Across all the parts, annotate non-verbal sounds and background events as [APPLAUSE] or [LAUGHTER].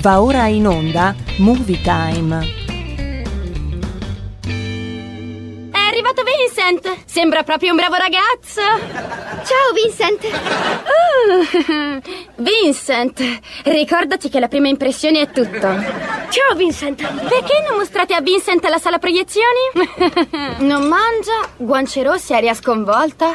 Va ora in onda Movie Time. È arrivato Vincent! Sembra proprio un bravo ragazzo! Ciao Vincent! Uh, [LAUGHS] Vincent, ricordati che la prima impressione è tutto. Ciao Vincent! Perché non mostrate a Vincent la sala proiezioni? [LAUGHS] non mangia, guance rosse, aria sconvolta.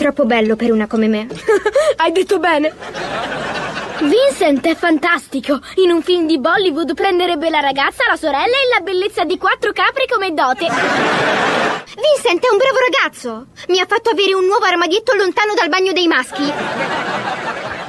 Troppo bello per una come me. [LAUGHS] Hai detto bene. Vincent è fantastico. In un film di Bollywood prenderebbe la ragazza, la sorella e la bellezza di quattro capri come dote. Vincent è un bravo ragazzo. Mi ha fatto avere un nuovo armadietto lontano dal bagno dei maschi.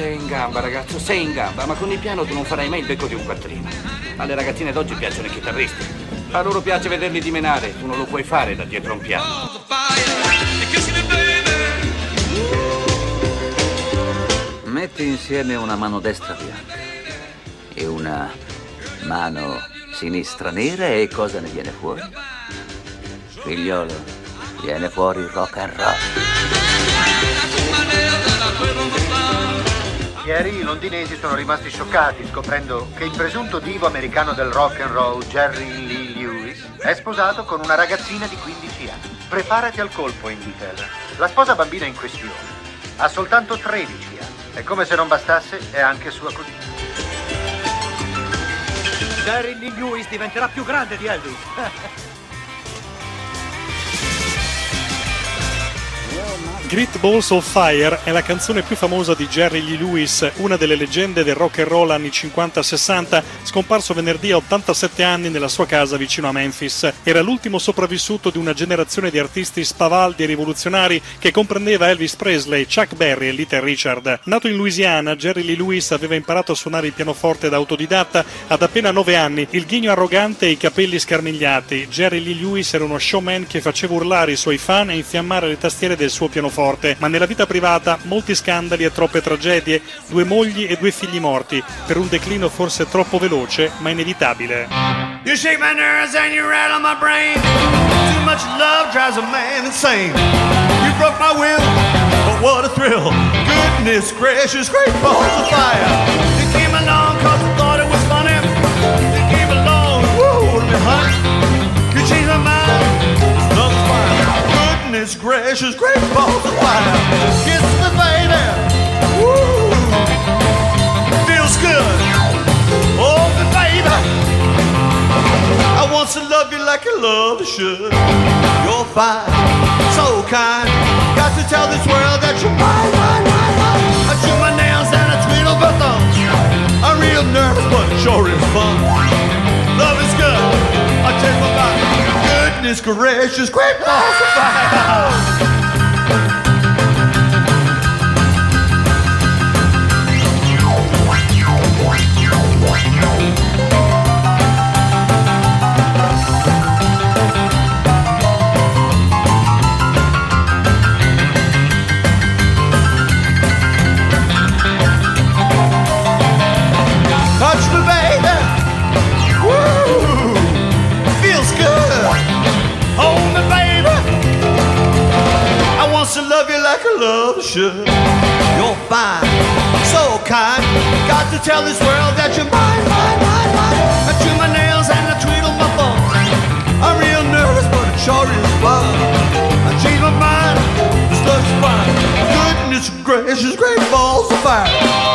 Sei in gamba, ragazzo, sei in gamba, ma con il piano tu non farai mai il becco di un quattrino. Alle ragazzine d'oggi piacciono i chitarristi. A loro piace vederli dimenare, tu non lo puoi fare da dietro un piano. Metti insieme una mano destra bianca e una mano sinistra nera e cosa ne viene fuori? Figliolo, viene fuori rock and roll. Ieri i londinesi sono rimasti scioccati scoprendo che il presunto divo americano del rock and roll, Jerry Lee Lewis, è sposato con una ragazzina di 15 anni. Preparati al colpo, Inghilterra. La sposa bambina in questione ha soltanto 13 anni e come se non bastasse è anche sua cugina. Jerry Lee Lewis diventerà più grande di Elvis. [LAUGHS] Great Balls of Fire è la canzone più famosa di Jerry Lee Lewis, una delle leggende del rock and roll anni 50-60, scomparso venerdì a 87 anni nella sua casa vicino a Memphis. Era l'ultimo sopravvissuto di una generazione di artisti spavaldi e rivoluzionari che comprendeva Elvis Presley, Chuck Berry e Little Richard. Nato in Louisiana, Jerry Lee Lewis aveva imparato a suonare il pianoforte da autodidatta ad appena 9 anni, il ghigno arrogante e i capelli scarmigliati. Jerry Lee Lewis era uno showman che faceva urlare i suoi fan e infiammare le tastiere del suo pianoforte, ma nella vita privata molti scandali e troppe tragedie, due mogli e due figli morti, per un declino forse troppo veloce ma inevitabile. You shake my nerves and you rattle my brain. Too much love drives a man insane. You broke my will, but what a thrill. Goodness gracious, great balls of fire. Goodness gracious, great balls of fire. Kiss me, baby. Woo, feels good. Oh, me, baby. I want to love you like I love should. You're fine, so kind. Got to tell this world that you're mine, mine, mine, mine. I chew my nails and I twiddle my thumbs. I'm real nervous, but it sure is fun. Goodness gracious, great balls of fire. Should. You're fine, so kind. Got to tell this world that you're mine, mine, mine, mine. I chew my nails and I tweedle my thumbs. I'm real nervous, but it sure is fun. I change my mind, this looks fine. Goodness gracious, great balls of fire.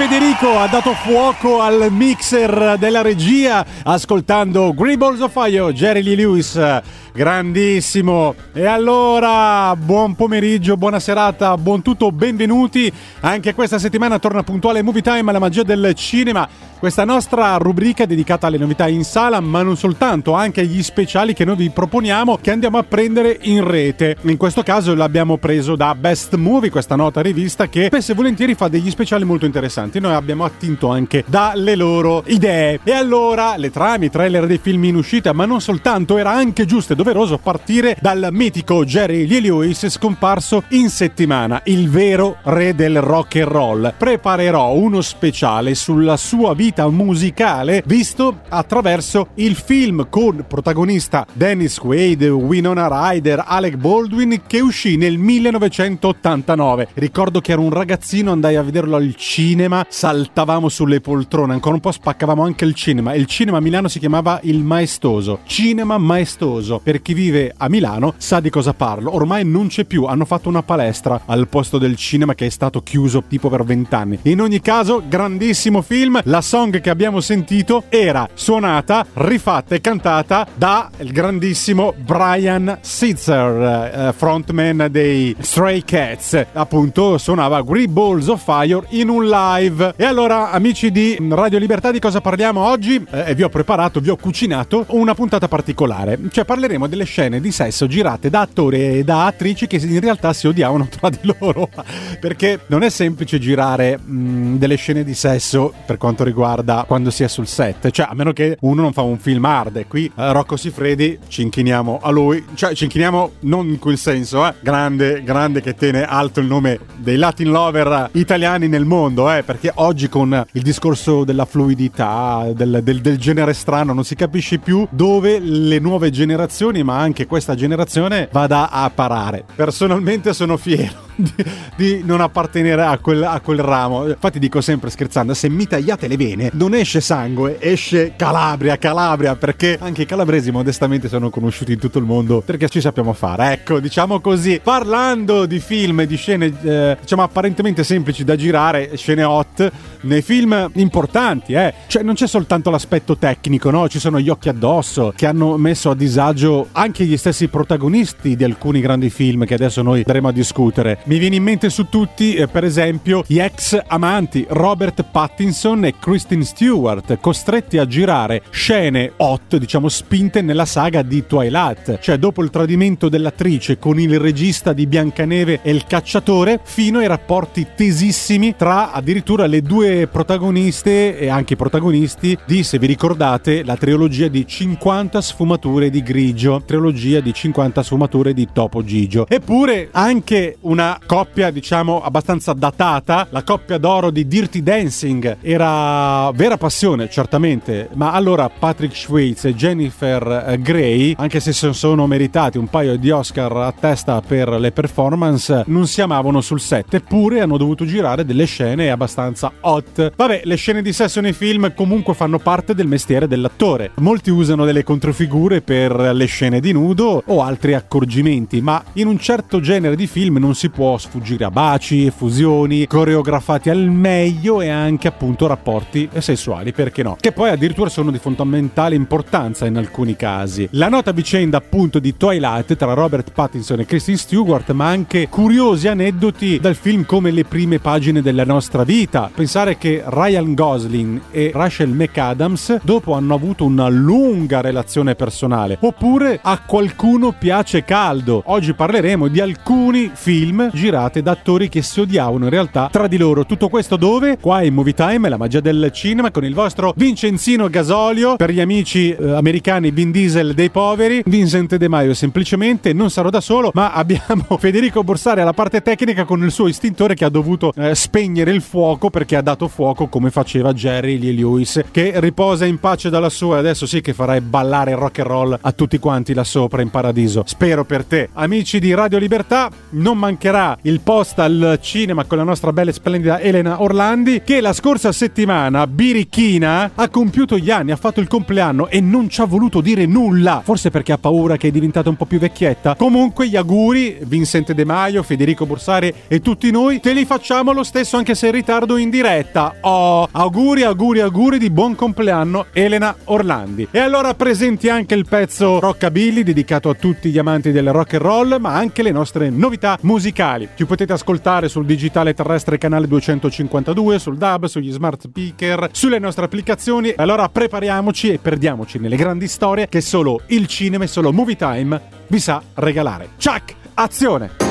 Federico ha dato fuoco al mixer della regia ascoltando Gribbles of Fire, Jerry Lee Lewis, grandissimo. E allora, buon pomeriggio, buona serata, buon tutto, benvenuti. Anche questa settimana torna puntuale Movie Time alla magia del cinema. Questa nostra rubrica dedicata alle novità in sala, ma non soltanto, anche agli speciali che noi vi proponiamo, che andiamo a prendere in rete. In questo caso l'abbiamo preso da Best Movie, questa nota rivista che spesso e volentieri fa degli speciali molto interessanti. Noi abbiamo attinto anche dalle loro idee. E allora, le trame, i trailer dei film in uscita, ma non soltanto, era anche giusto doveroso partire dal mitico Jerry Lee Lewis scomparso in settimana, il vero re del rock and roll. Preparerò uno speciale sulla sua vita musicale visto attraverso il film con protagonista Dennis Quaid, Winona Ryder, Alec Baldwin che uscì nel 1989. Ricordo che ero un ragazzino, andai a vederlo al cinema, saltavamo sulle poltrone, ancora un po' spaccavamo anche il cinema. Il cinema a Milano si chiamava Il Maestoso. Cinema Maestoso. Per chi vive a Milano sa di cosa parlo. Ormai non c'è più, hanno fatto una palestra al posto del cinema che è stato chiuso tipo per vent'anni. In ogni caso, grandissimo film. La song che abbiamo sentito era suonata, rifatta e cantata da il grandissimo Brian Sitzer, eh, frontman dei Stray Cats. Appunto, suonava Green Balls of Fire in un live. E allora, amici di Radio Libertà, di cosa parliamo oggi? Eh, vi ho preparato, vi ho cucinato una puntata particolare. Cioè, parleremo delle scene di sesso girate da attori e da attrici che in realtà si odiavano tra di loro. [LAUGHS] Perché non è semplice girare mh, delle scene di sesso per quanto riguarda quando si è sul set. Cioè, a meno che uno non fa un film hard. E qui eh, Rocco Siffredi ci inchiniamo a lui. Cioè, ci inchiniamo non in quel senso, eh. Grande, grande che tiene alto il nome dei Latin lover italiani nel mondo, eh. Perché oggi con il discorso della fluidità, del, del, del genere strano, non si capisce più dove le nuove generazioni, ma anche questa generazione, vada a parare. Personalmente sono fiero. Di, [LAUGHS] di non appartenere a quel, a quel, ramo. Infatti dico sempre scherzando, se mi tagliate le vene non esce sangue, esce Calabria, Calabria, perché anche i calabresi modestamente sono conosciuti in tutto il mondo perché ci sappiamo fare. Ecco, diciamo così. Parlando di film e di scene, eh, diciamo apparentemente semplici da girare, scene hot, nei film importanti, eh. Cioè non c'è soltanto l'aspetto tecnico, no? Ci sono gli occhi addosso che hanno messo a disagio anche gli stessi protagonisti di alcuni grandi film che adesso noi andremo a discutere. Mi viene in mente su tutti, eh, per esempio, gli ex amanti Robert Pattinson e Kristen Stewart, costretti a girare scene hot, diciamo spinte nella saga di Twilight. Cioè, dopo il tradimento dell'attrice con il regista di Biancaneve e il cacciatore, fino ai rapporti tesissimi tra addirittura le due protagoniste e anche i protagonisti di, se vi ricordate, la trilogia di 50 sfumature di grigio, trilogia di 50 sfumature di Topo Gigio. Eppure anche una coppia, diciamo, abbastanza datata, la coppia d'oro di Dirty Dancing era vera passione, certamente, ma allora Patrick Swayze e Jennifer eh, Grey, anche se sono meritati un paio di Oscar a testa per le performance, non si amavano sul set, eppure hanno dovuto girare delle scene abbastanza hot. Vabbè, le scene di sesso nei film comunque fanno parte del mestiere dell'attore. Molti usano delle controfigure per le scene di nudo o altri accorgimenti, ma in un certo genere di film non si può sfuggire a baci, effusioni, coreografati al meglio e anche appunto rapporti sessuali, perché no? Che poi addirittura sono di fondamentale importanza in alcuni casi. La nota vicenda appunto di Twilight tra Robert Pattinson e Kristen Stewart, ma anche curiosi aneddoti dal film come Le prime pagine della nostra vita. Pensare che Ryan Gosling e Rachel McAdams dopo hanno avuto una lunga relazione personale. Oppure a qualcuno piace caldo. Oggi parleremo di alcuni film girati da attori che si odiavano in realtà tra di loro. Tutto questo dove? Qua in Movie Time, la magia del cinema con il vostro Vincenzino Gasolio per gli amici eh, americani Vin Diesel dei poveri, Vincent De Maio semplicemente non sarò da solo, ma [LAUGHS] abbiamo Federico Borsari alla parte tecnica con il suo istintore che ha dovuto eh, spegnere il fuoco perché ha dato fuoco come faceva Jerry Lee Lewis che riposa in pace dalla sua e adesso sì che farai ballare rock and roll a tutti quanti là sopra in paradiso. Spero per te. Amici di Radio Libertà, non mancherà il post al cinema con la nostra bella e splendida Elena Orlandi che la scorsa settimana birichina ha compiuto gli anni, ha fatto il compleanno e non ci ha voluto dire nulla, forse perché ha paura che è diventata un po' più vecchietta. Comunque gli auguri, Vincente De Maio, Federico Borsari e tutti noi, te li facciamo lo stesso anche se in ritardo in diretta. Oh, auguri, auguri, auguri di buon compleanno Elena Orlandi. E allora presenti anche il pezzo Rockabilly dedicato a tutti gli amanti del rock and roll, ma anche le nostre novità musicali. Ci potete ascoltare sul digitale terrestre canale 252, sul DAB, sugli smart speaker, sulle nostre applicazioni. Allora prepariamoci e perdiamoci nelle grandi storie che solo il cinema e solo Movie Time vi sa regalare. Chuck, azione!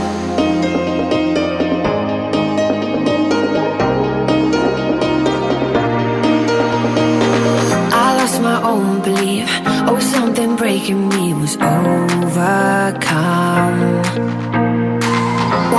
Oh, breaking me was overcome.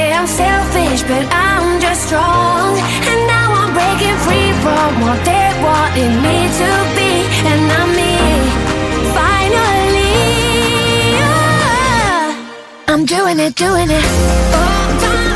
say I'm selfish, but I'm just strong. And now I'm breaking free from what they wanted me to be. And I'm me, finally. I'm doing it, doing it. Oh, All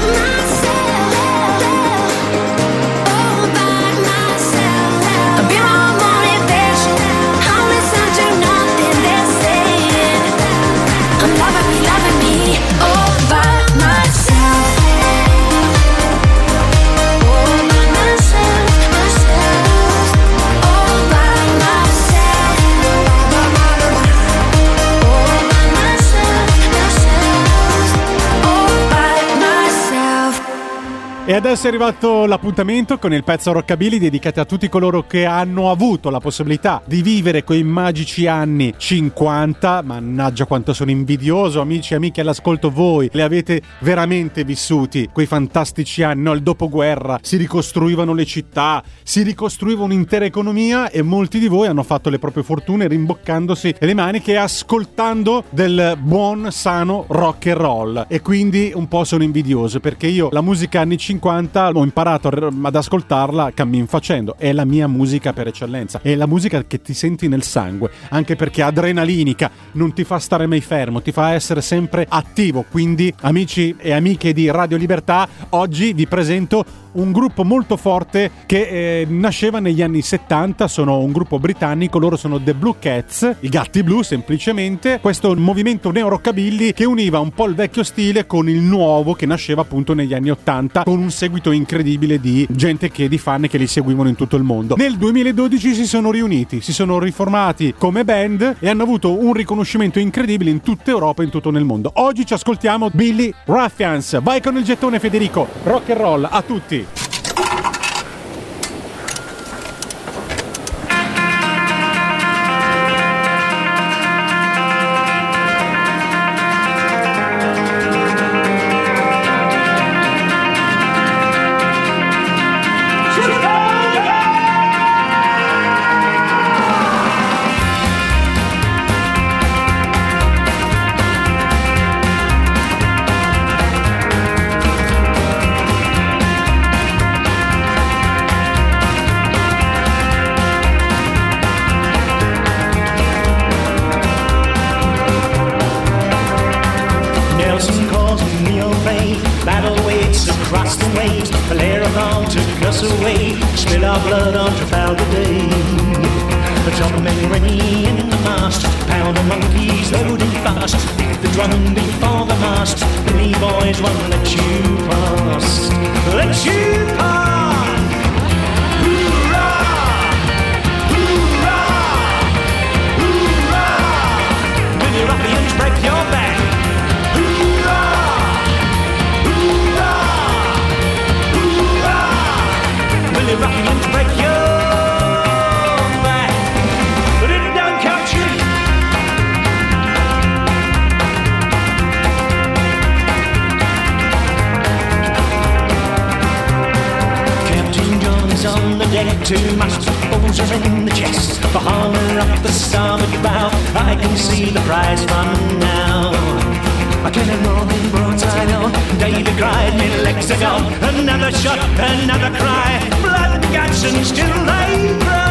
E adesso è arrivato l'appuntamento con il pezzo Rockabilly dedicato a tutti coloro che hanno avuto la possibilità di vivere quei magici anni 50. Mannaggia quanto sono invidioso, amici e amiche all'ascolto voi. Li avete veramente vissuti quei fantastici anni? Il dopoguerra, si ricostruivano le città, si ricostruiva un'intera economia e molti di voi hanno fatto le proprie fortune rimboccandosi le maniche e ascoltando del buon, sano rock and roll. E quindi un po' sono invidioso perché io la musica anni 50 ho imparato ad ascoltarla cammin facendo. È la mia musica per eccellenza. È la musica che ti senti nel sangue, anche perché è adrenalinica, non ti fa stare mai fermo, ti fa essere sempre attivo. Quindi, amici e amiche di Radio Libertà, oggi vi presento un gruppo molto forte che eh, nasceva negli anni 70, sono un gruppo britannico, loro sono The Blue Cats, i gatti blu semplicemente, questo movimento neo-rockabilly che univa un po' il vecchio stile con il nuovo che nasceva appunto negli anni 80 con un seguito incredibile di gente che di fan che li seguivano in tutto il mondo. Nel 2012 si sono riuniti, si sono riformati come band e hanno avuto un riconoscimento incredibile in tutta Europa e in tutto nel mondo. Oggi ci ascoltiamo Billy Ruffians. Vai con il gettone Federico, rock and roll a tutti. Deck, two master balls are in the chest. For holler up the starboard bow, I can see the prize fund now. I can cannonball in broadside on. David cried, are gone. Another shot, another cry. Blood guts and still they cry.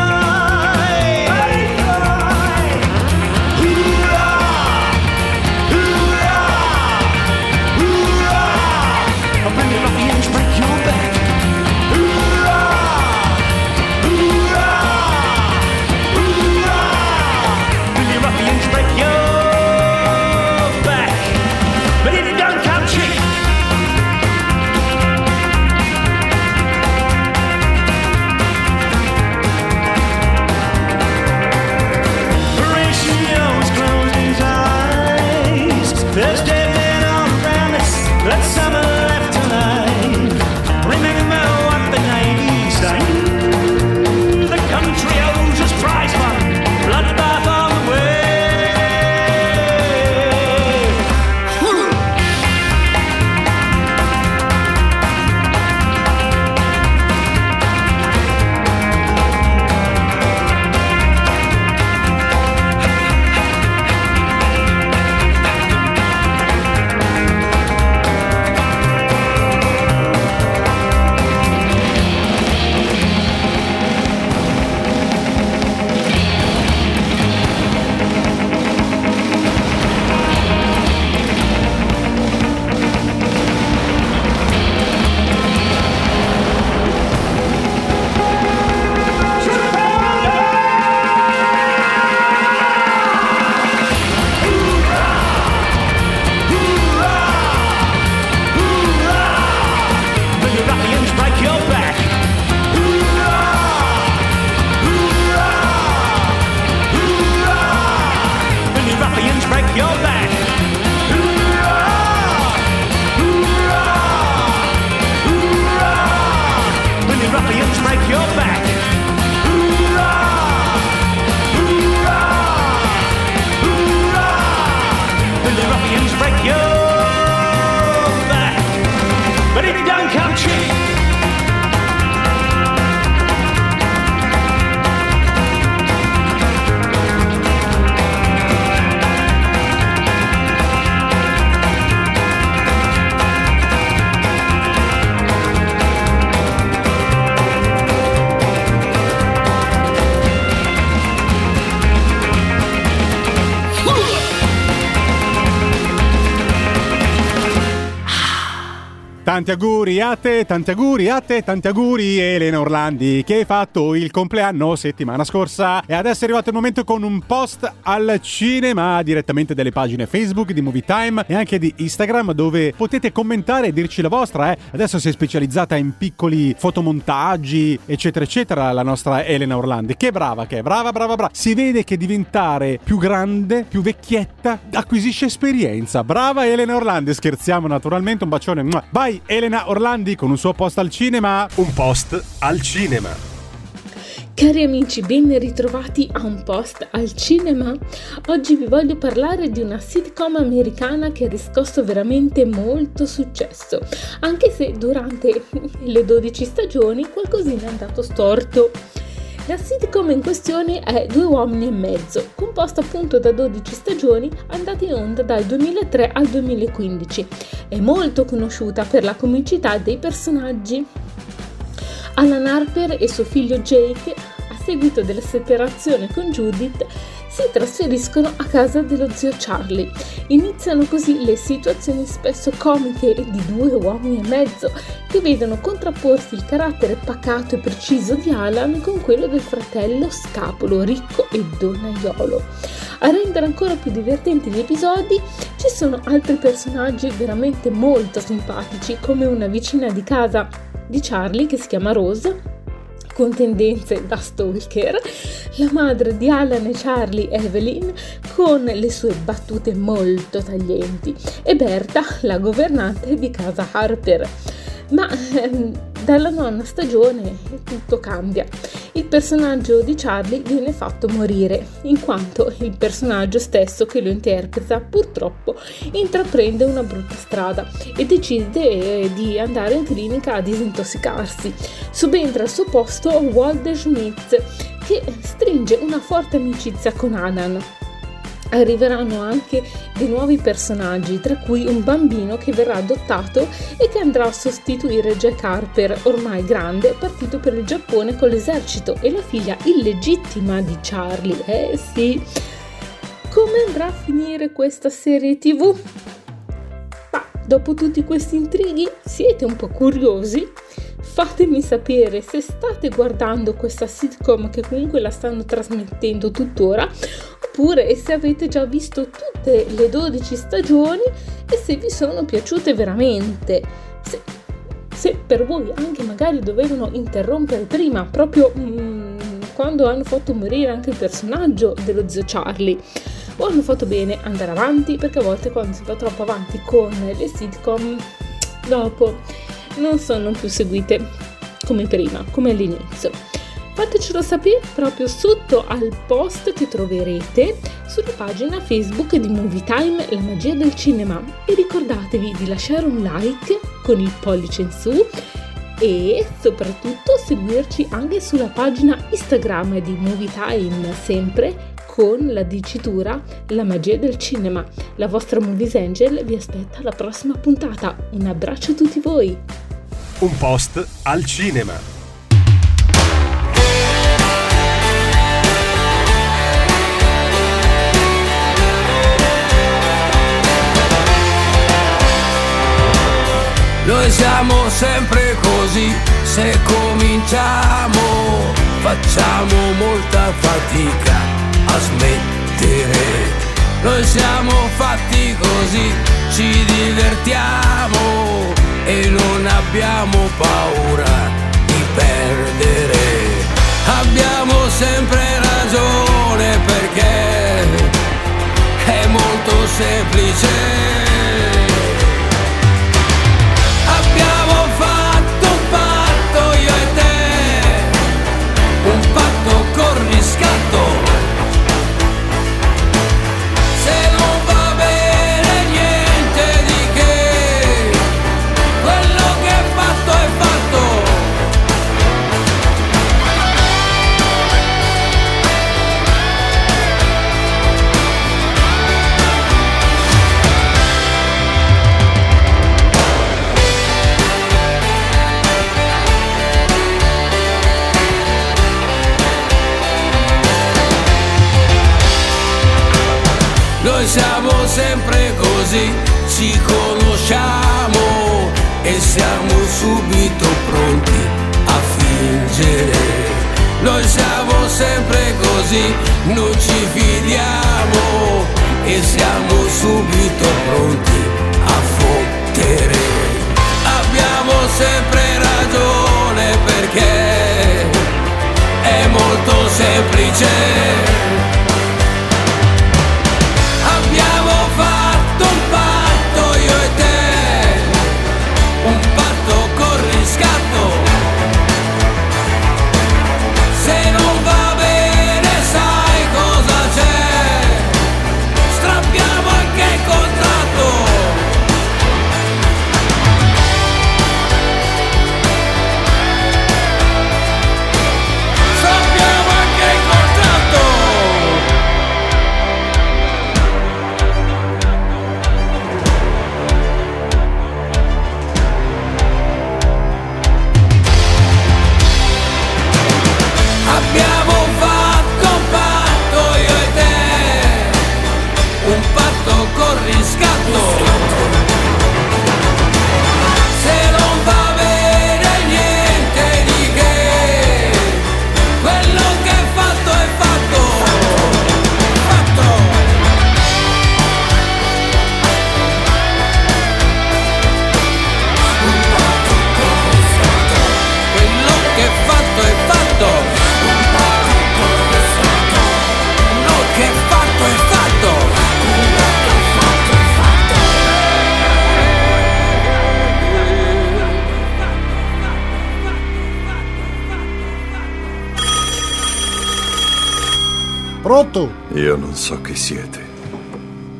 Tanti auguri a te, tanti auguri a te, tanti auguri Elena Orlandi che hai fatto il compleanno settimana scorsa e adesso è arrivato il momento con un post al cinema direttamente dalle pagine Facebook di Movie Time e anche di Instagram dove potete commentare e dirci la vostra. Eh. Adesso si è specializzata in piccoli fotomontaggi eccetera eccetera la nostra Elena Orlandi. Che brava che è, brava brava brava. Si vede che diventare più grande, più vecchietta, acquisisce esperienza. Brava Elena Orlandi, scherziamo naturalmente, un bacione. Vai Elena Orlandi con un suo post al cinema. Un post al cinema. Cari amici, ben ritrovati a un post al cinema. Oggi vi voglio parlare di una sitcom americana che ha riscosso veramente molto successo, anche se durante [LAUGHS] le 12 stagioni qualcosina è andato storto. La sitcom in questione è Due uomini e mezzo, composta appunto da 12 stagioni andate in onda dal 2003 al 2015. È molto conosciuta per la comicità dei personaggi. Alan Harper e suo figlio Jake, seguito della separazione con Judith, si trasferiscono a casa dello zio Charlie. Iniziano così le situazioni spesso comiche di due uomini e mezzo che vedono contrapporsi il carattere pacato e preciso di Alan con quello del fratello scapolo, ricco e donaiolo. A rendere ancora più divertenti gli episodi ci sono altri personaggi veramente molto simpatici come una vicina di casa di Charlie che si chiama Rose con tendenze da stalker, la madre di Alan e Charlie, Evelyn, con le sue battute molto taglienti, e Berta, la governante di casa Harper. Ma ehm, dalla nona stagione tutto cambia. Il personaggio di Charlie viene fatto morire, in quanto il personaggio stesso che lo interpreta purtroppo intraprende una brutta strada e decide eh, di andare in clinica a disintossicarsi. Subentra al suo posto Walter Schmidt, che stringe una forte amicizia con Alan arriveranno anche dei nuovi personaggi, tra cui un bambino che verrà adottato e che andrà a sostituire Jack Harper, ormai grande, partito per il Giappone con l'esercito, e la figlia illegittima di Charlie. Eh sì. Come andrà a finire questa serie TV? Ma dopo tutti questi intrighi, siete un po' curiosi? Fatemi sapere se state guardando questa sitcom che comunque la stanno trasmettendo tuttora oppure se avete già visto tutte le 12 stagioni e se vi sono piaciute veramente. Se, se per voi anche magari dovevano interrompere prima, proprio mm, quando hanno fatto morire anche il personaggio dello zio Charlie. O hanno fatto bene andare avanti, perché a volte quando si va troppo avanti con le sitcom, dopo non sono più seguite come prima, come all'inizio. Fatecelo sapere proprio sotto al post che troverete sulla pagina Facebook di Movie Time La magia del cinema e ricordatevi di lasciare un like con il pollice in su e soprattutto seguirci anche sulla pagina Instagram di Movie Time sempre con la dicitura La magia del cinema. La vostra Movies Angel vi aspetta alla prossima puntata. Un abbraccio a tutti voi! Un post al cinema. Noi siamo sempre così, se cominciamo facciamo molta fatica a smettere. Noi siamo fatti così, ci divertiamo e non abbiamo paura chi siete.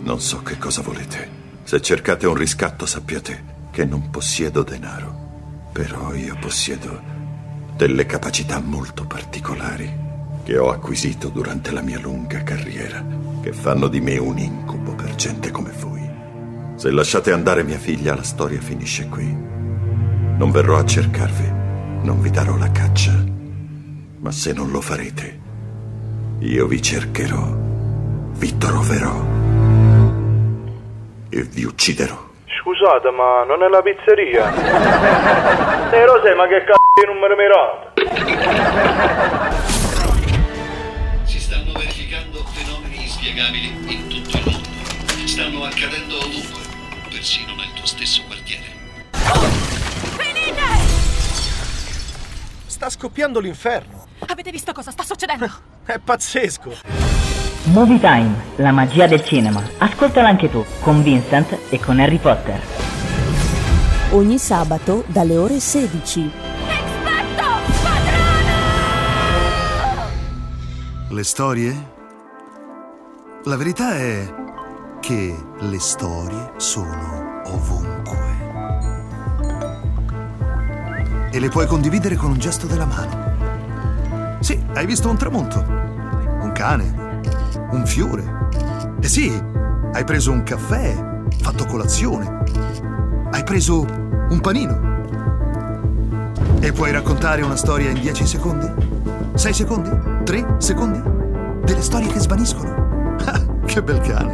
Non so che cosa volete. Se cercate un riscatto sappiate che non possiedo denaro. Però io possiedo delle capacità molto particolari che ho acquisito durante la mia lunga carriera, che fanno di me un incubo per gente come voi. Se lasciate andare mia figlia, la storia finisce qui. Non verrò a cercarvi, non vi darò la caccia. Ma se non lo farete, io vi cercherò, vi troverò e vi ucciderò. Scusate, ma non è la pizzeria? [LAUGHS] Eh, Rosè, ma che c***o di numero mirato? Si stanno verificando fenomeni inspiegabili in tutto il mondo. Stanno accadendo ovunque, persino nel tuo stesso quartiere. Sta scoppiando l'inferno. Avete visto cosa sta succedendo? È pazzesco. Movie Time, la magia del cinema. Ascoltala anche tu, con Vincent e con Harry Potter. Ogni sabato dalle ore 16. Le storie? La verità è che le storie sono ovunque. E le puoi condividere con un gesto della mano. Sì, hai visto un tramonto, un cane, un fiore. E sì, hai preso un caffè, fatto colazione. Hai preso un panino. E puoi raccontare una storia in 10 secondi? 6 secondi? 3 secondi? Delle storie che svaniscono. [LAUGHS] Ah, che bel cane.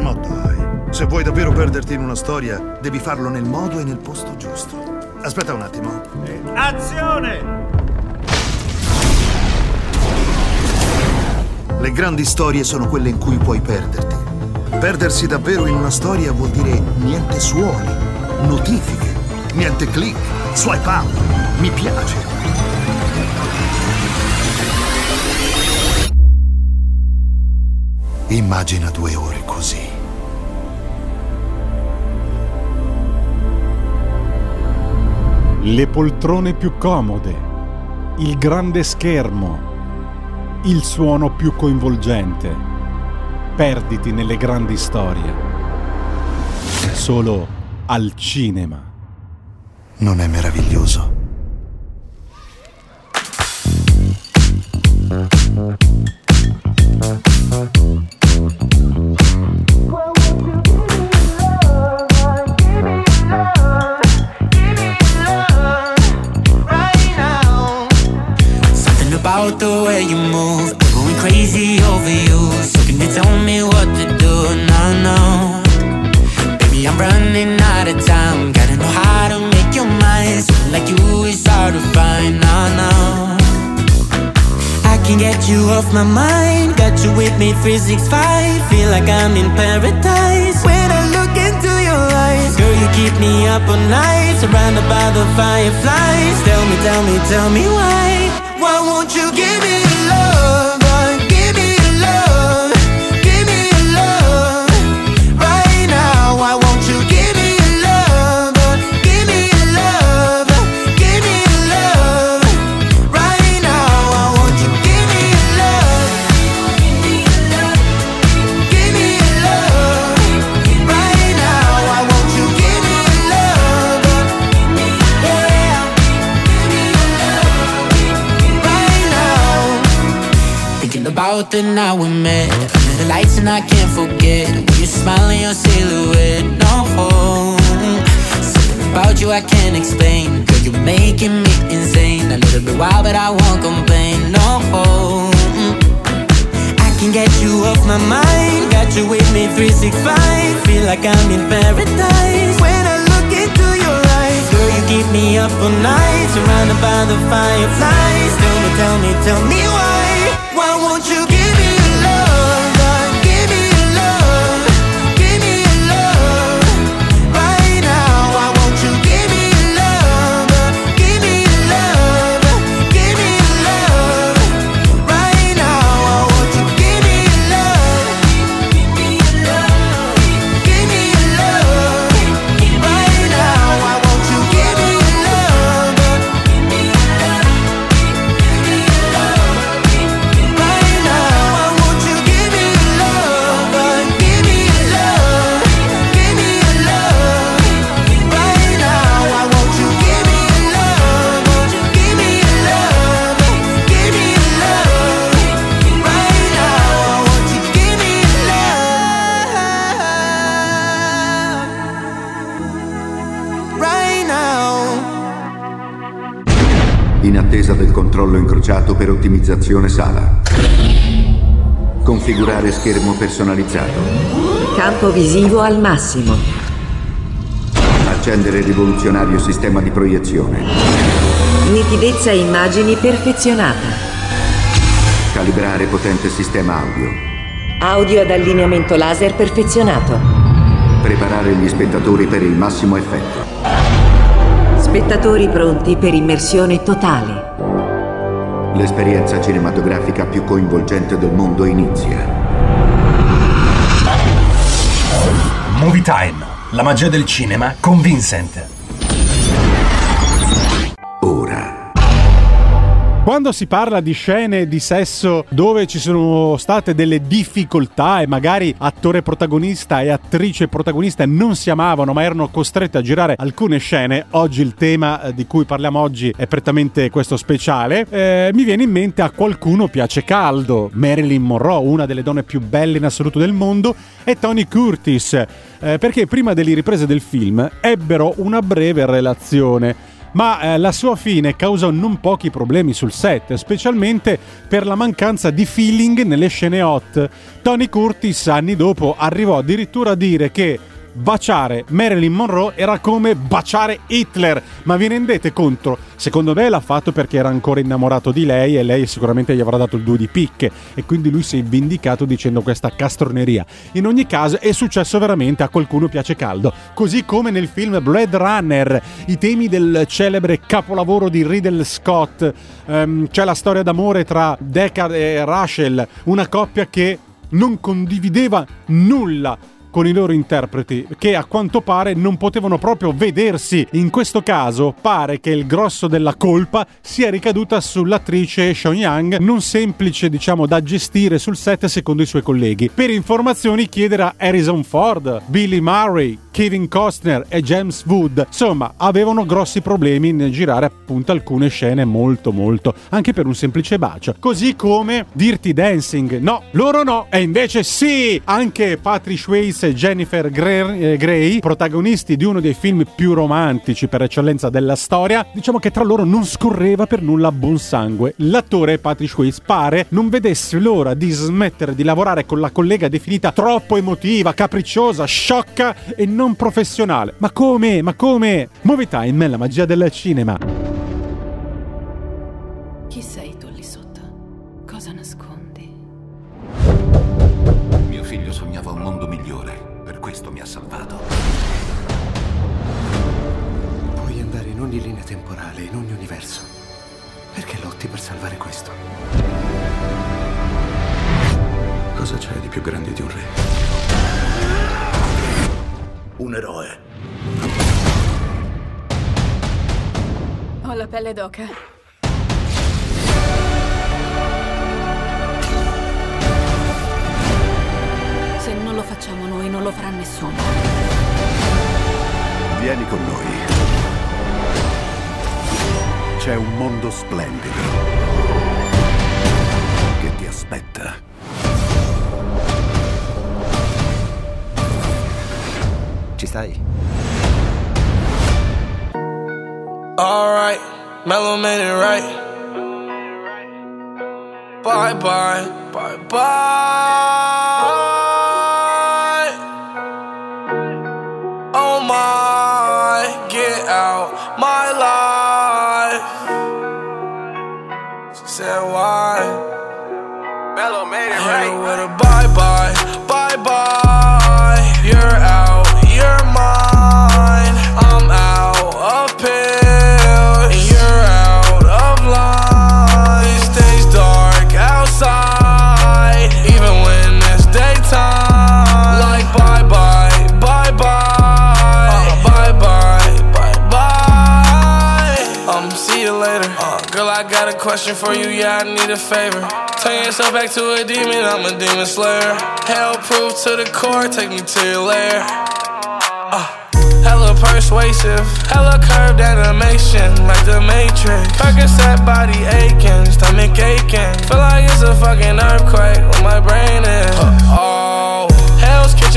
Ma dai, se vuoi davvero perderti in una storia, devi farlo nel modo e nel posto giusto. Aspetta un attimo. Azione! Le grandi storie sono quelle in cui puoi perderti. Perdersi davvero in una storia vuol dire niente suoni, notifiche, niente click, swipe up, mi piace. Immagina due ore così. Le poltrone più comode, il grande schermo, il suono più coinvolgente. Perditi nelle grandi storie. Solo al cinema. Non è meraviglioso? Something about the way you move, I'm going crazy over you. So can you tell me what to do now? Now, baby, I'm running out of time. Gotta know how to make your mind. Someone like you is hard to find now. Now, I can get you off my mind. Got you with me 365. Feel like I'm in paradise. When I look into your eyes, girl, you keep me up all night. Surrounded by the fireflies. Tell me, tell me, tell me. Why Night we met the lights and I can't forget. When you smile in your silhouette No. Something about you I can't explain. Girl, you're making me insane. A little bit wild but I won't complain No. I can get you off my mind. Got you with me 365 Feel like I'm in paradise. When I look into your eyes Girl, you keep me up all night. Surrounded by the fireflies. Tell me, tell me, tell me Why del controllo incrociato per ottimizzazione sala. Configurare schermo personalizzato. Campo visivo al massimo. Accendere rivoluzionario sistema di proiezione. Nitidezza immagini perfezionata. Calibrare potente sistema audio. Audio ad allineamento laser perfezionato. Preparare gli spettatori per il massimo effetto. Spettatori pronti per immersione totale. L'esperienza cinematografica più coinvolgente del mondo inizia. Movie Time, la magia del cinema con Vincent. Quando si parla di scene di sesso dove ci sono state delle difficoltà e magari attore protagonista e attrice protagonista non si amavano ma erano costretti a girare alcune scene, oggi il tema eh, di cui parliamo oggi è prettamente questo speciale, eh, mi viene in mente a qualcuno piace caldo, Marilyn Monroe, una delle donne più belle in assoluto del mondo, e Tony Curtis, eh, perché prima delle riprese del film ebbero una breve relazione ma eh, la sua fine causò non pochi problemi sul set, specialmente per la mancanza di feeling nelle scene hot. Tony Curtis anni dopo arrivò addirittura a dire che baciare Marilyn Monroe era come baciare Hitler, ma vi rendete conto? Secondo me l'ha fatto perché era ancora innamorato di lei e lei sicuramente gli avrà dato il due di picche e quindi lui si è vindicato dicendo questa castroneria. In ogni caso è successo veramente a qualcuno piace caldo, così come nel film Blade Runner, i temi del celebre capolavoro di Riddle Scott, ehm, c'è la storia d'amore tra Deckard e Rachel, una coppia che non condivideva nulla con i loro interpreti che a quanto pare non potevano proprio vedersi. In questo caso pare che il grosso della colpa sia ricaduta sull'attrice Sean Young, non semplice diciamo da gestire sul set secondo i suoi colleghi. Per informazioni chiedere a Harrison Ford, Billy Murray, Kevin Costner e James Wood. Insomma, avevano grossi problemi nel girare appunto alcune scene molto molto, anche per un semplice bacio. Così come Dirty Dancing. No, loro no. E invece sì, anche Patrick Swayze e Jennifer Gre- eh, Grey, protagonisti di uno dei film più romantici per eccellenza della storia, diciamo che tra loro non scorreva per nulla buon sangue. L'attore Patrick Swayze pare non vedesse l'ora di smettere di lavorare con la collega definita troppo emotiva, capricciosa, sciocca e non professionale. Ma come? Ma come? Movie Time è la magia del cinema. Più grande di un re? Un eroe. Ho la pelle d'oca. Se non lo facciamo noi, non lo farà nessuno. Vieni con noi. C'è un mondo splendido che ti aspetta. Ci stai? Alright, Mellow made it right. Bye bye, bye bye. Oh my, get out my life. She said why? Mellow made it right. With a bye bye, bye bye. Question for you. Yeah, I need a favor. Turn yourself back to a demon. I'm a demon slayer. Hell proof to the core. Take me to your lair. Uh, hella persuasive, hella curved animation, like the Matrix. Percocet body aching, stomach aching. Feel like it's a fucking earthquake where my brain is. Hell's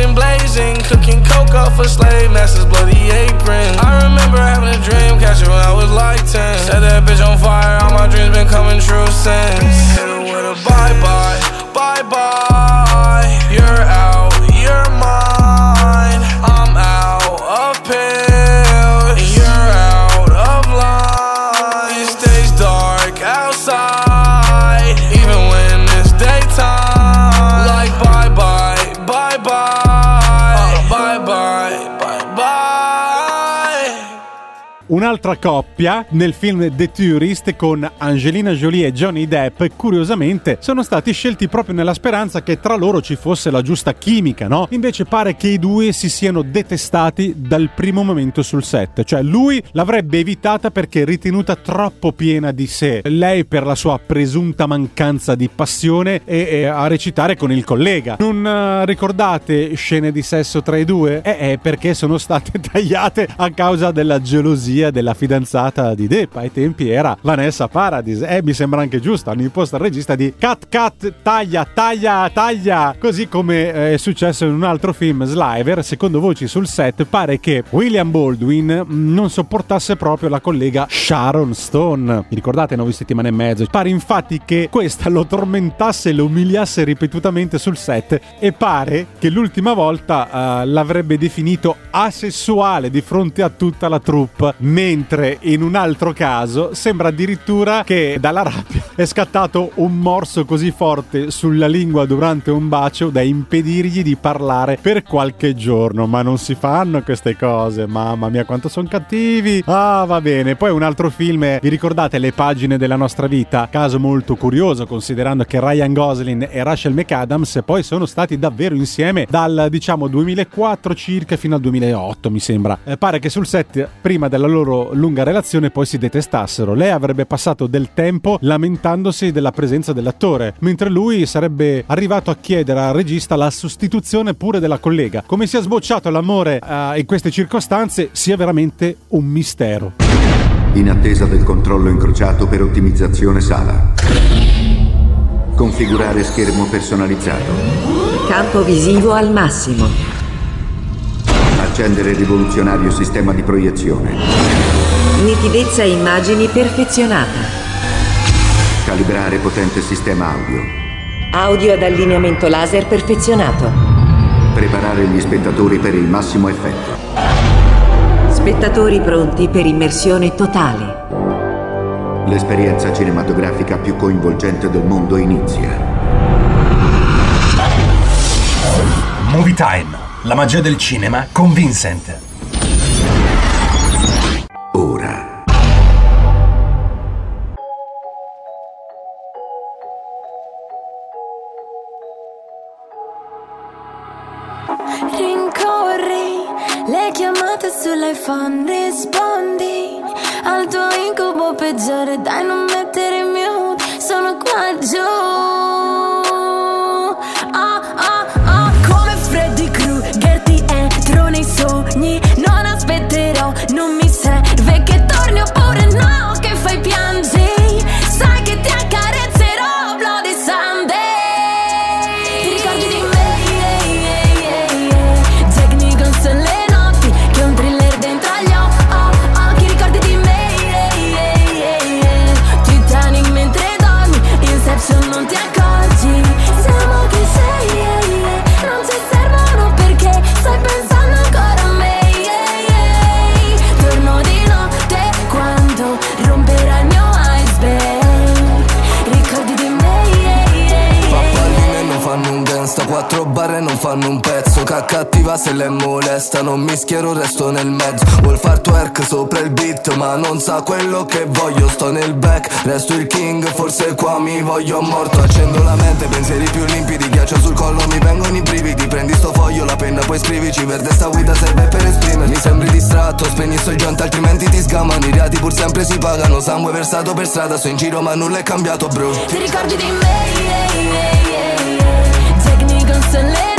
Kitchen blazing, cooking coke cocoa for slave masters, bloody apron. I remember having a dream catcher when I was like 10. Set that bitch on fire, all my dreams been coming true since. Hit with a bye bye, bye bye. You're out, Un'altra coppia nel film The Tourist con Angelina Jolie e Johnny Depp, curiosamente, sono stati scelti proprio nella speranza che tra loro ci fosse la giusta chimica, no? Invece pare che i due si siano detestati dal primo momento sul set, cioè lui l'avrebbe evitata perché ritenuta troppo piena di sé, lei per la sua presunta mancanza di passione e, e a recitare con il collega. Non eh, ricordate scene di sesso tra i due? Eh, eh, perché sono state [LAUGHS] tagliate a causa della gelosia della fidanzata di Depp. Ai tempi era Vanessa Paradis. E mi sembra anche giusto, hanno imposto al regista di cut cut, taglia, taglia, taglia. Così come eh, è successo in un altro film, Sliver, secondo voci sul set, pare che William Baldwin mm, non sopportasse proprio la collega Sharon Stone. Vi ricordate, nove settimane e mezzo? Pare infatti che questa lo tormentasse e lo umiliasse ripetutamente sul set e pare che l'ultima volta eh, l'avrebbe definito asessuale di fronte a tutta la troupe, mentre in un altro caso sembra addirittura che dalla rabbia [LAUGHS] è scattato un morso così forte sulla lingua durante un bacio da impedirgli di parlare per qualche giorno. Ma non si fanno queste cose, mamma mia quanto sono cattivi. Ah, va bene. Poi un altro film, è- vi ricordate Le pagine della nostra vita? Caso molto curioso considerando che Ryan Gosling e Rachel McAdams poi sono stati davvero insieme dal diciamo 2004 circa fino al 2008 mi sembra. Eh, pare che sul set prima della loro lunga relazione poi si detestassero. Lei avrebbe passato del tempo lamentandosi della presenza dell'attore, mentre lui sarebbe arrivato a chiedere al regista la sostituzione pure della collega. Come sia sbocciato l'amore eh, in queste circostanze sia veramente un mistero. In attesa del controllo incrociato per ottimizzazione sala. Configurare schermo personalizzato. Campo visivo al massimo. Accendere il rivoluzionario sistema di proiezione. Nitidezza immagini perfezionata. Calibrare potente sistema audio. Audio ad allineamento laser perfezionato. Preparare gli spettatori per il massimo effetto. Spettatori pronti per immersione totale. L'esperienza cinematografica più coinvolgente del mondo inizia. Movie Time, la magia del cinema con Vincent. Ora. Rincorri le chiamate sull'iPhone, rispondi al tuo incubo peggiore, dai non fanno un pezzo Cattiva se le molesta Non mi schiero resto nel mezzo. Vuol far twerk sopra il beat Ma non sa quello che voglio. Sto nel back, resto il king Forse qua mi voglio morto. Accendo la mente, pensieri più limpidi Ghiaccio sul collo, mi vengono i brividi. Prendi sto foglio, la penna poi scrivici. Verde sta guida serve per esprimermi Sembri distratto, spegni sto joint Altrimenti ti sgamano. I reati pur sempre si pagano. Sangue versato per strada Sto in giro ma nulla è cambiato bro. Ti ricordi di me, yeah, yeah, yeah, yeah. Jack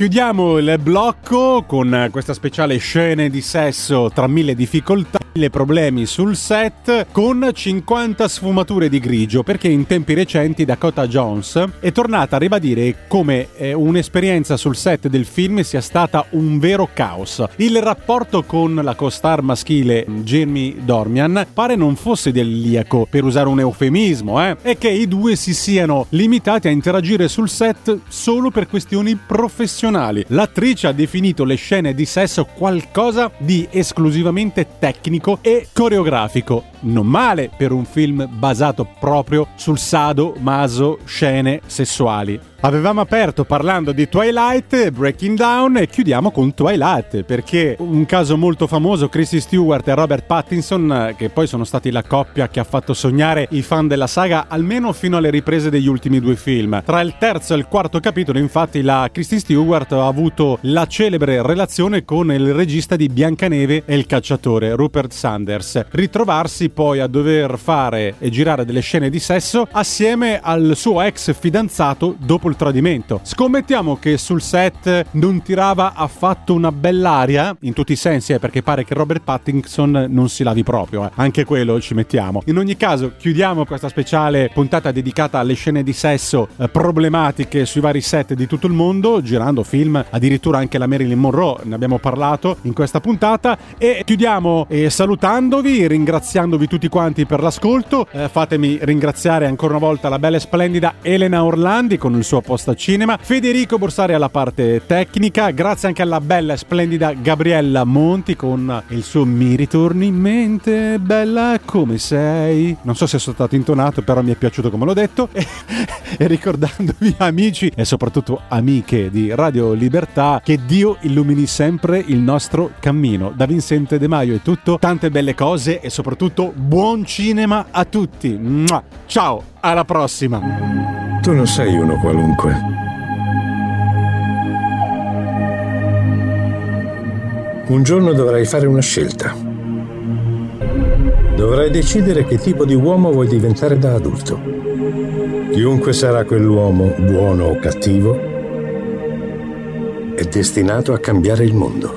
Chiudiamo il blocco con questa speciale scene di sesso tra mille difficoltà, mille problemi sul set, con 50 sfumature di grigio, perché in tempi recenti Dakota Jones è tornata a ribadire come eh, un'esperienza sul set del film sia stata un vero caos. Il rapporto con la co-star maschile Jamie Dormian pare non fosse idilliaco, per usare un eufemismo, eh, e che i due si siano limitati a interagire sul set solo per questioni professionali. L'attrice ha definito le scene di sesso qualcosa di esclusivamente tecnico e coreografico. Non male per un film basato proprio sul sado, maso, scene sessuali. Avevamo aperto parlando di Twilight, Breaking Down e chiudiamo con Twilight perché un caso molto famoso, Chrissy Stewart e Robert Pattinson, che poi sono stati la coppia che ha fatto sognare i fan della saga almeno fino alle riprese degli ultimi due film. Tra il terzo e il quarto capitolo, infatti, la Chrissy Stewart ha avuto la celebre relazione con il regista di Biancaneve e il cacciatore, Rupert Sanders. Ritrovarsi poi a dover fare e girare delle scene di sesso assieme al suo ex fidanzato dopo il tradimento. Scommettiamo che sul set non tirava affatto una bell'aria, in tutti i sensi, eh, perché pare che Robert Pattinson non si lavi proprio, eh. anche quello ci mettiamo. In ogni caso, chiudiamo questa speciale puntata dedicata alle scene di sesso eh, problematiche sui vari set di tutto il mondo, girando film, addirittura anche la Marilyn Monroe, ne abbiamo parlato in questa puntata e chiudiamo eh, salutandovi, ringraziandovi tutti quanti per l'ascolto. Eh, fatemi ringraziare ancora una volta la bella e splendida Elena Orlandi con il suo posta cinema, Federico Borsari alla parte tecnica, grazie anche alla bella e splendida Gabriella Monti con il suo Mi ritorni in mente, bella come sei. Non so se sono stato intonato, però mi è piaciuto come l'ho detto. [LAUGHS] E, ricordandovi amici e soprattutto amiche di Radio Libertà, che Dio illumini sempre il nostro cammino. Da Vincente De Maio è tutto, tante belle cose e soprattutto buon cinema a tutti. Ciao, alla prossima. Tu non sei uno qualunque. Un giorno dovrai fare una scelta. Dovrai decidere che tipo di uomo vuoi diventare da adulto. Chiunque sarà quell'uomo, buono o cattivo, è destinato a cambiare il mondo.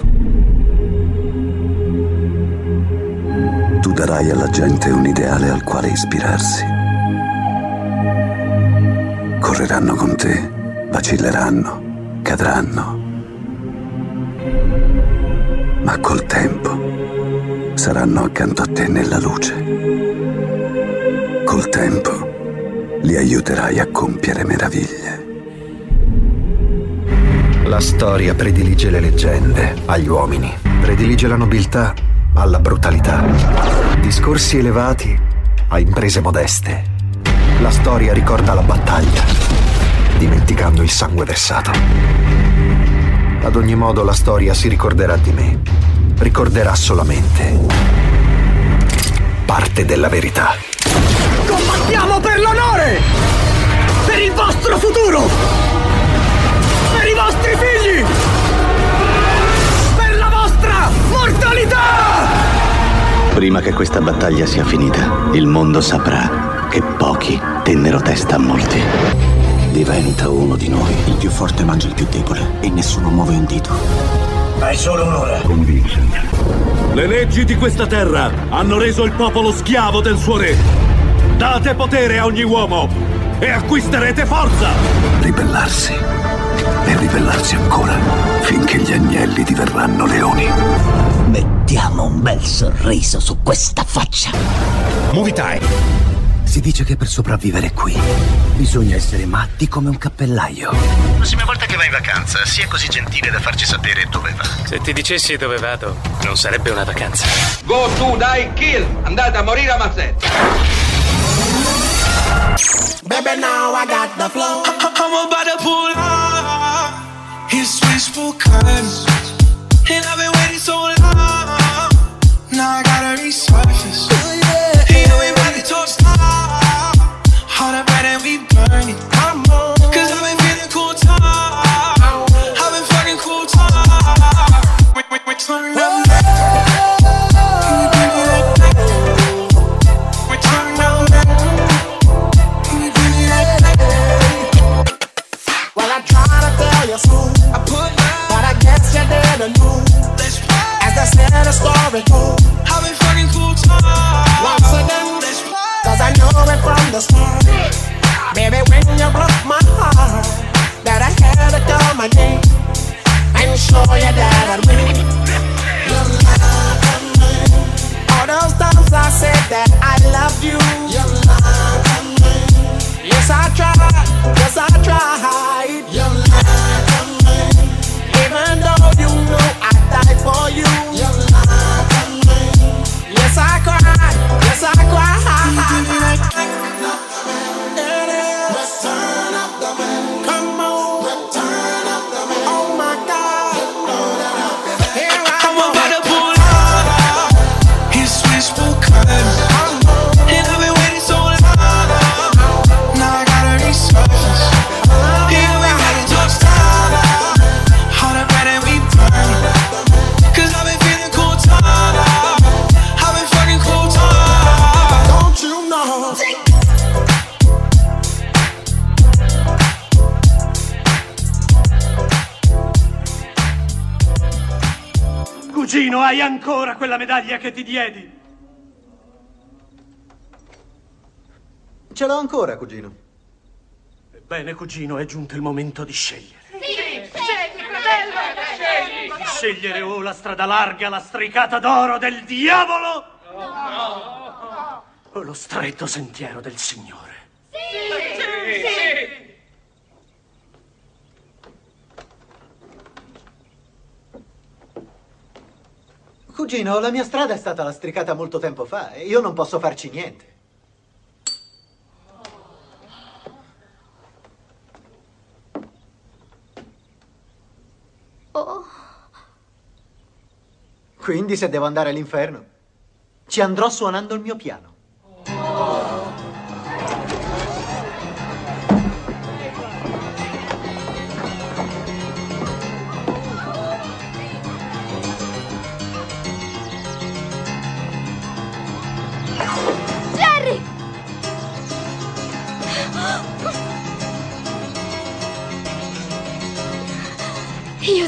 Tu darai alla gente un ideale al quale ispirarsi. Correranno con te, vacilleranno, cadranno. Ma col tempo saranno accanto a te nella luce. col tempo li aiuterai a compiere meraviglie. La storia predilige le leggende agli uomini, predilige la nobiltà alla brutalità, discorsi elevati a imprese modeste. La storia ricorda la battaglia, dimenticando il sangue versato. Ad ogni modo la storia si ricorderà di me, ricorderà solamente parte della verità. Combattiamo per l'onore! Per il vostro futuro! Per i vostri figli! Per la vostra mortalità! Prima che questa battaglia sia finita, il mondo saprà che pochi tennero testa a molti. Diventa uno di noi. Il più forte mangia il più debole e nessuno muove un dito. Hai solo un'ora. Con Vincent. Le leggi di questa terra hanno reso il popolo schiavo del suo re. Date potere a ogni uomo e acquisterete forza! Ribellarsi. E ribellarsi ancora finché gli agnelli diverranno leoni. Mettiamo un bel sorriso su questa faccia. Movie time. Si dice che per sopravvivere qui bisogna essere matti come un cappellaio. La prossima volta che vai in vacanza, sia così gentile da farci sapere dove va. Se ti dicessi dove vado, non sarebbe una vacanza. Go to die kill! Andate a morire a mazzetta! Baby, now I got the flow. I'm about to pull out his wishful curtains. And I've been waiting so long. Now I gotta resurface. You know we ready to. Up. Well, I try to tell you soon. I put But I guess you didn't know. As the said, the story been fucking cool time. Once again, Let's play. cause I know it from the start. Baby, when you broke my heart, that I had to come again and show you that I'd win. You lied to me. All those times I said that I loved you. Yes, I tried. Yes, I tried. Even though you know I died for you. Ancora quella medaglia che ti diedi? Ce l'ho ancora, cugino. Ebbene, cugino, è giunto il momento di scegliere. Sì, scegli, fratello! Scegli! Di scegliere o la strada larga, la stricata d'oro del diavolo, o lo stretto sentiero del Signore. Cugino, la mia strada è stata lastricata molto tempo fa e io non posso farci niente. Oh, Quindi se devo andare all'inferno, ci andrò suonando il mio piano.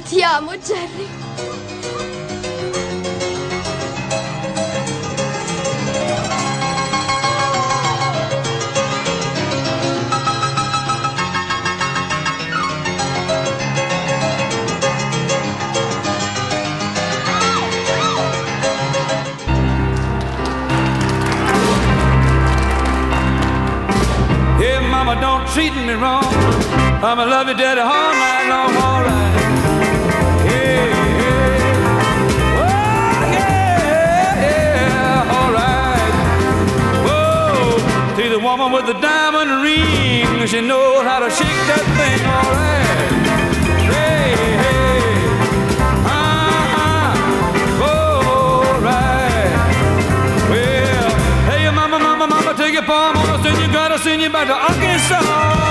ti amo, Jerry. Hey, mama, don't treat me wrong. I'ma love you, daddy, all night long, all right. Woman with the diamond ring. She knows how to shake that thing, alright. Hey, hey. Uh-huh. Alright. Well, hey, mama, mama, mama, take your palm us, and you gotta send you back to Arkansas.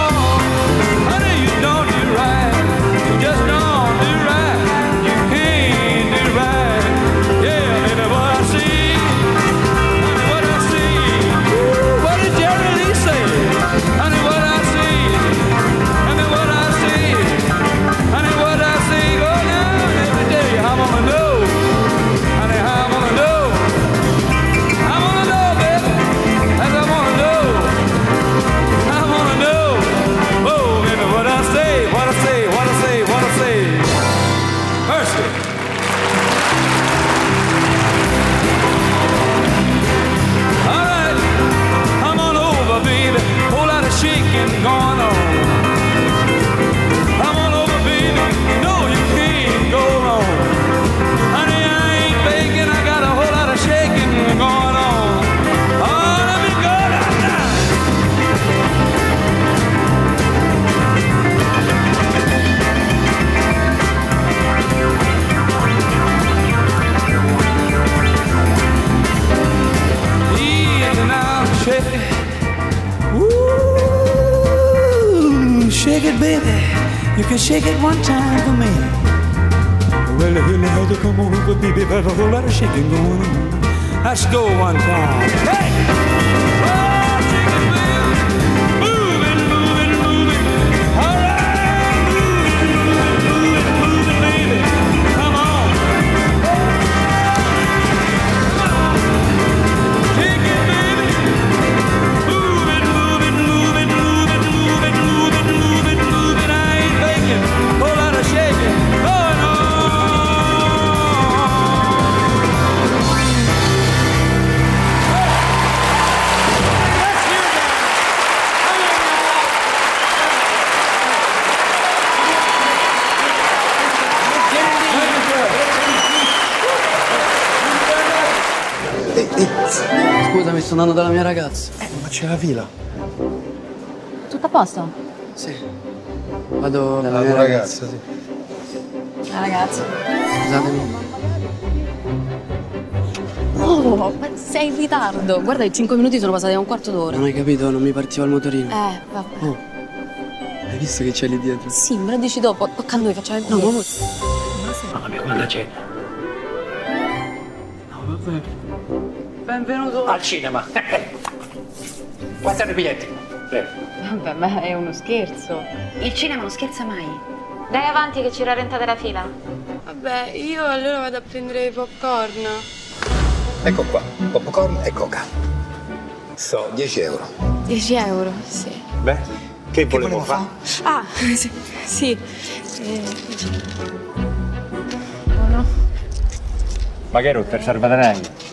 You can shake it one time for me. Well, really, how to come over, baby? There's a whole lot of shaking going on. Let's go one time. Hey! Sto andando dalla mia ragazza. Ma c'è la fila. Tutto a posto? Sì. Vado dalla La mia tua ragazza. ragazza, sì. La ragazza. Scusatemi. Oh, ma sei in ritardo. Guarda, i 5 minuti sono passati a un quarto d'ora. Non hai capito, non mi partiva il motorino. Eh, vabbè. Oh. Hai visto che c'è lì dietro? Sì, me lo dici dopo. Tocca a noi, facciamo il No, ma... Mamma mia, quando c'è? Benvenuto. Al cinema. [LAUGHS] Quanti i biglietti? Vabbè, ma è uno scherzo. Il cinema non scherza mai. Dai avanti che ci rallentate la fila. Vabbè, io allora vado a prendere i popcorn. Ecco qua, popcorn e coca. So, 10 euro. 10 euro, sì. Beh, che volevo fare? Ah, [LAUGHS] sì. sì. Eh, no, no. Ma che ero per salvadanaio?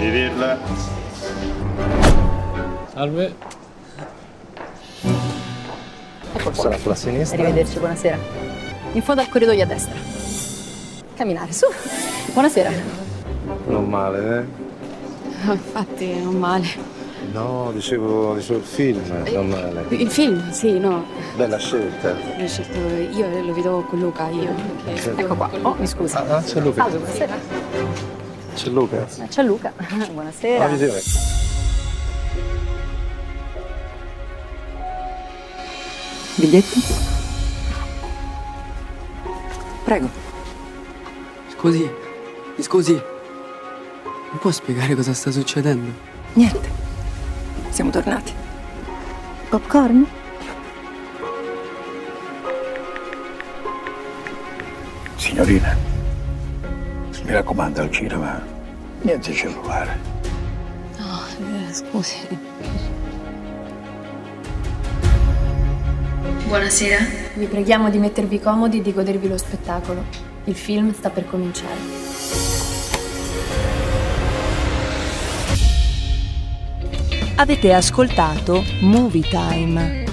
Dirla. Salve. Sarà sulla sinistra. Arrivederci, buonasera. In fondo al corridoio a destra. Camminare, su. Buonasera. Non male, eh? No, infatti, non male. No, dicevo, dicevo il film, non male. Il film, sì, no. Bella scelta. L'ho scelto io, lo vedo con Luca, io. Ecco qua. Oh, mi scusa. Ah, c'è Luca. Salve, buonasera. C'è Luca. C'è Luca. [LAUGHS] Buonasera. Visione. Biglietti? Prego. Scusi, mi scusi. Mi può spiegare cosa sta succedendo? Niente. Siamo tornati. Popcorn? Signorina, mi raccomando al cinema, niente cellulare. No, eh, scusi. Buonasera. Vi preghiamo di mettervi comodi e di godervi lo spettacolo. Il film sta per cominciare. Avete ascoltato Movie Time.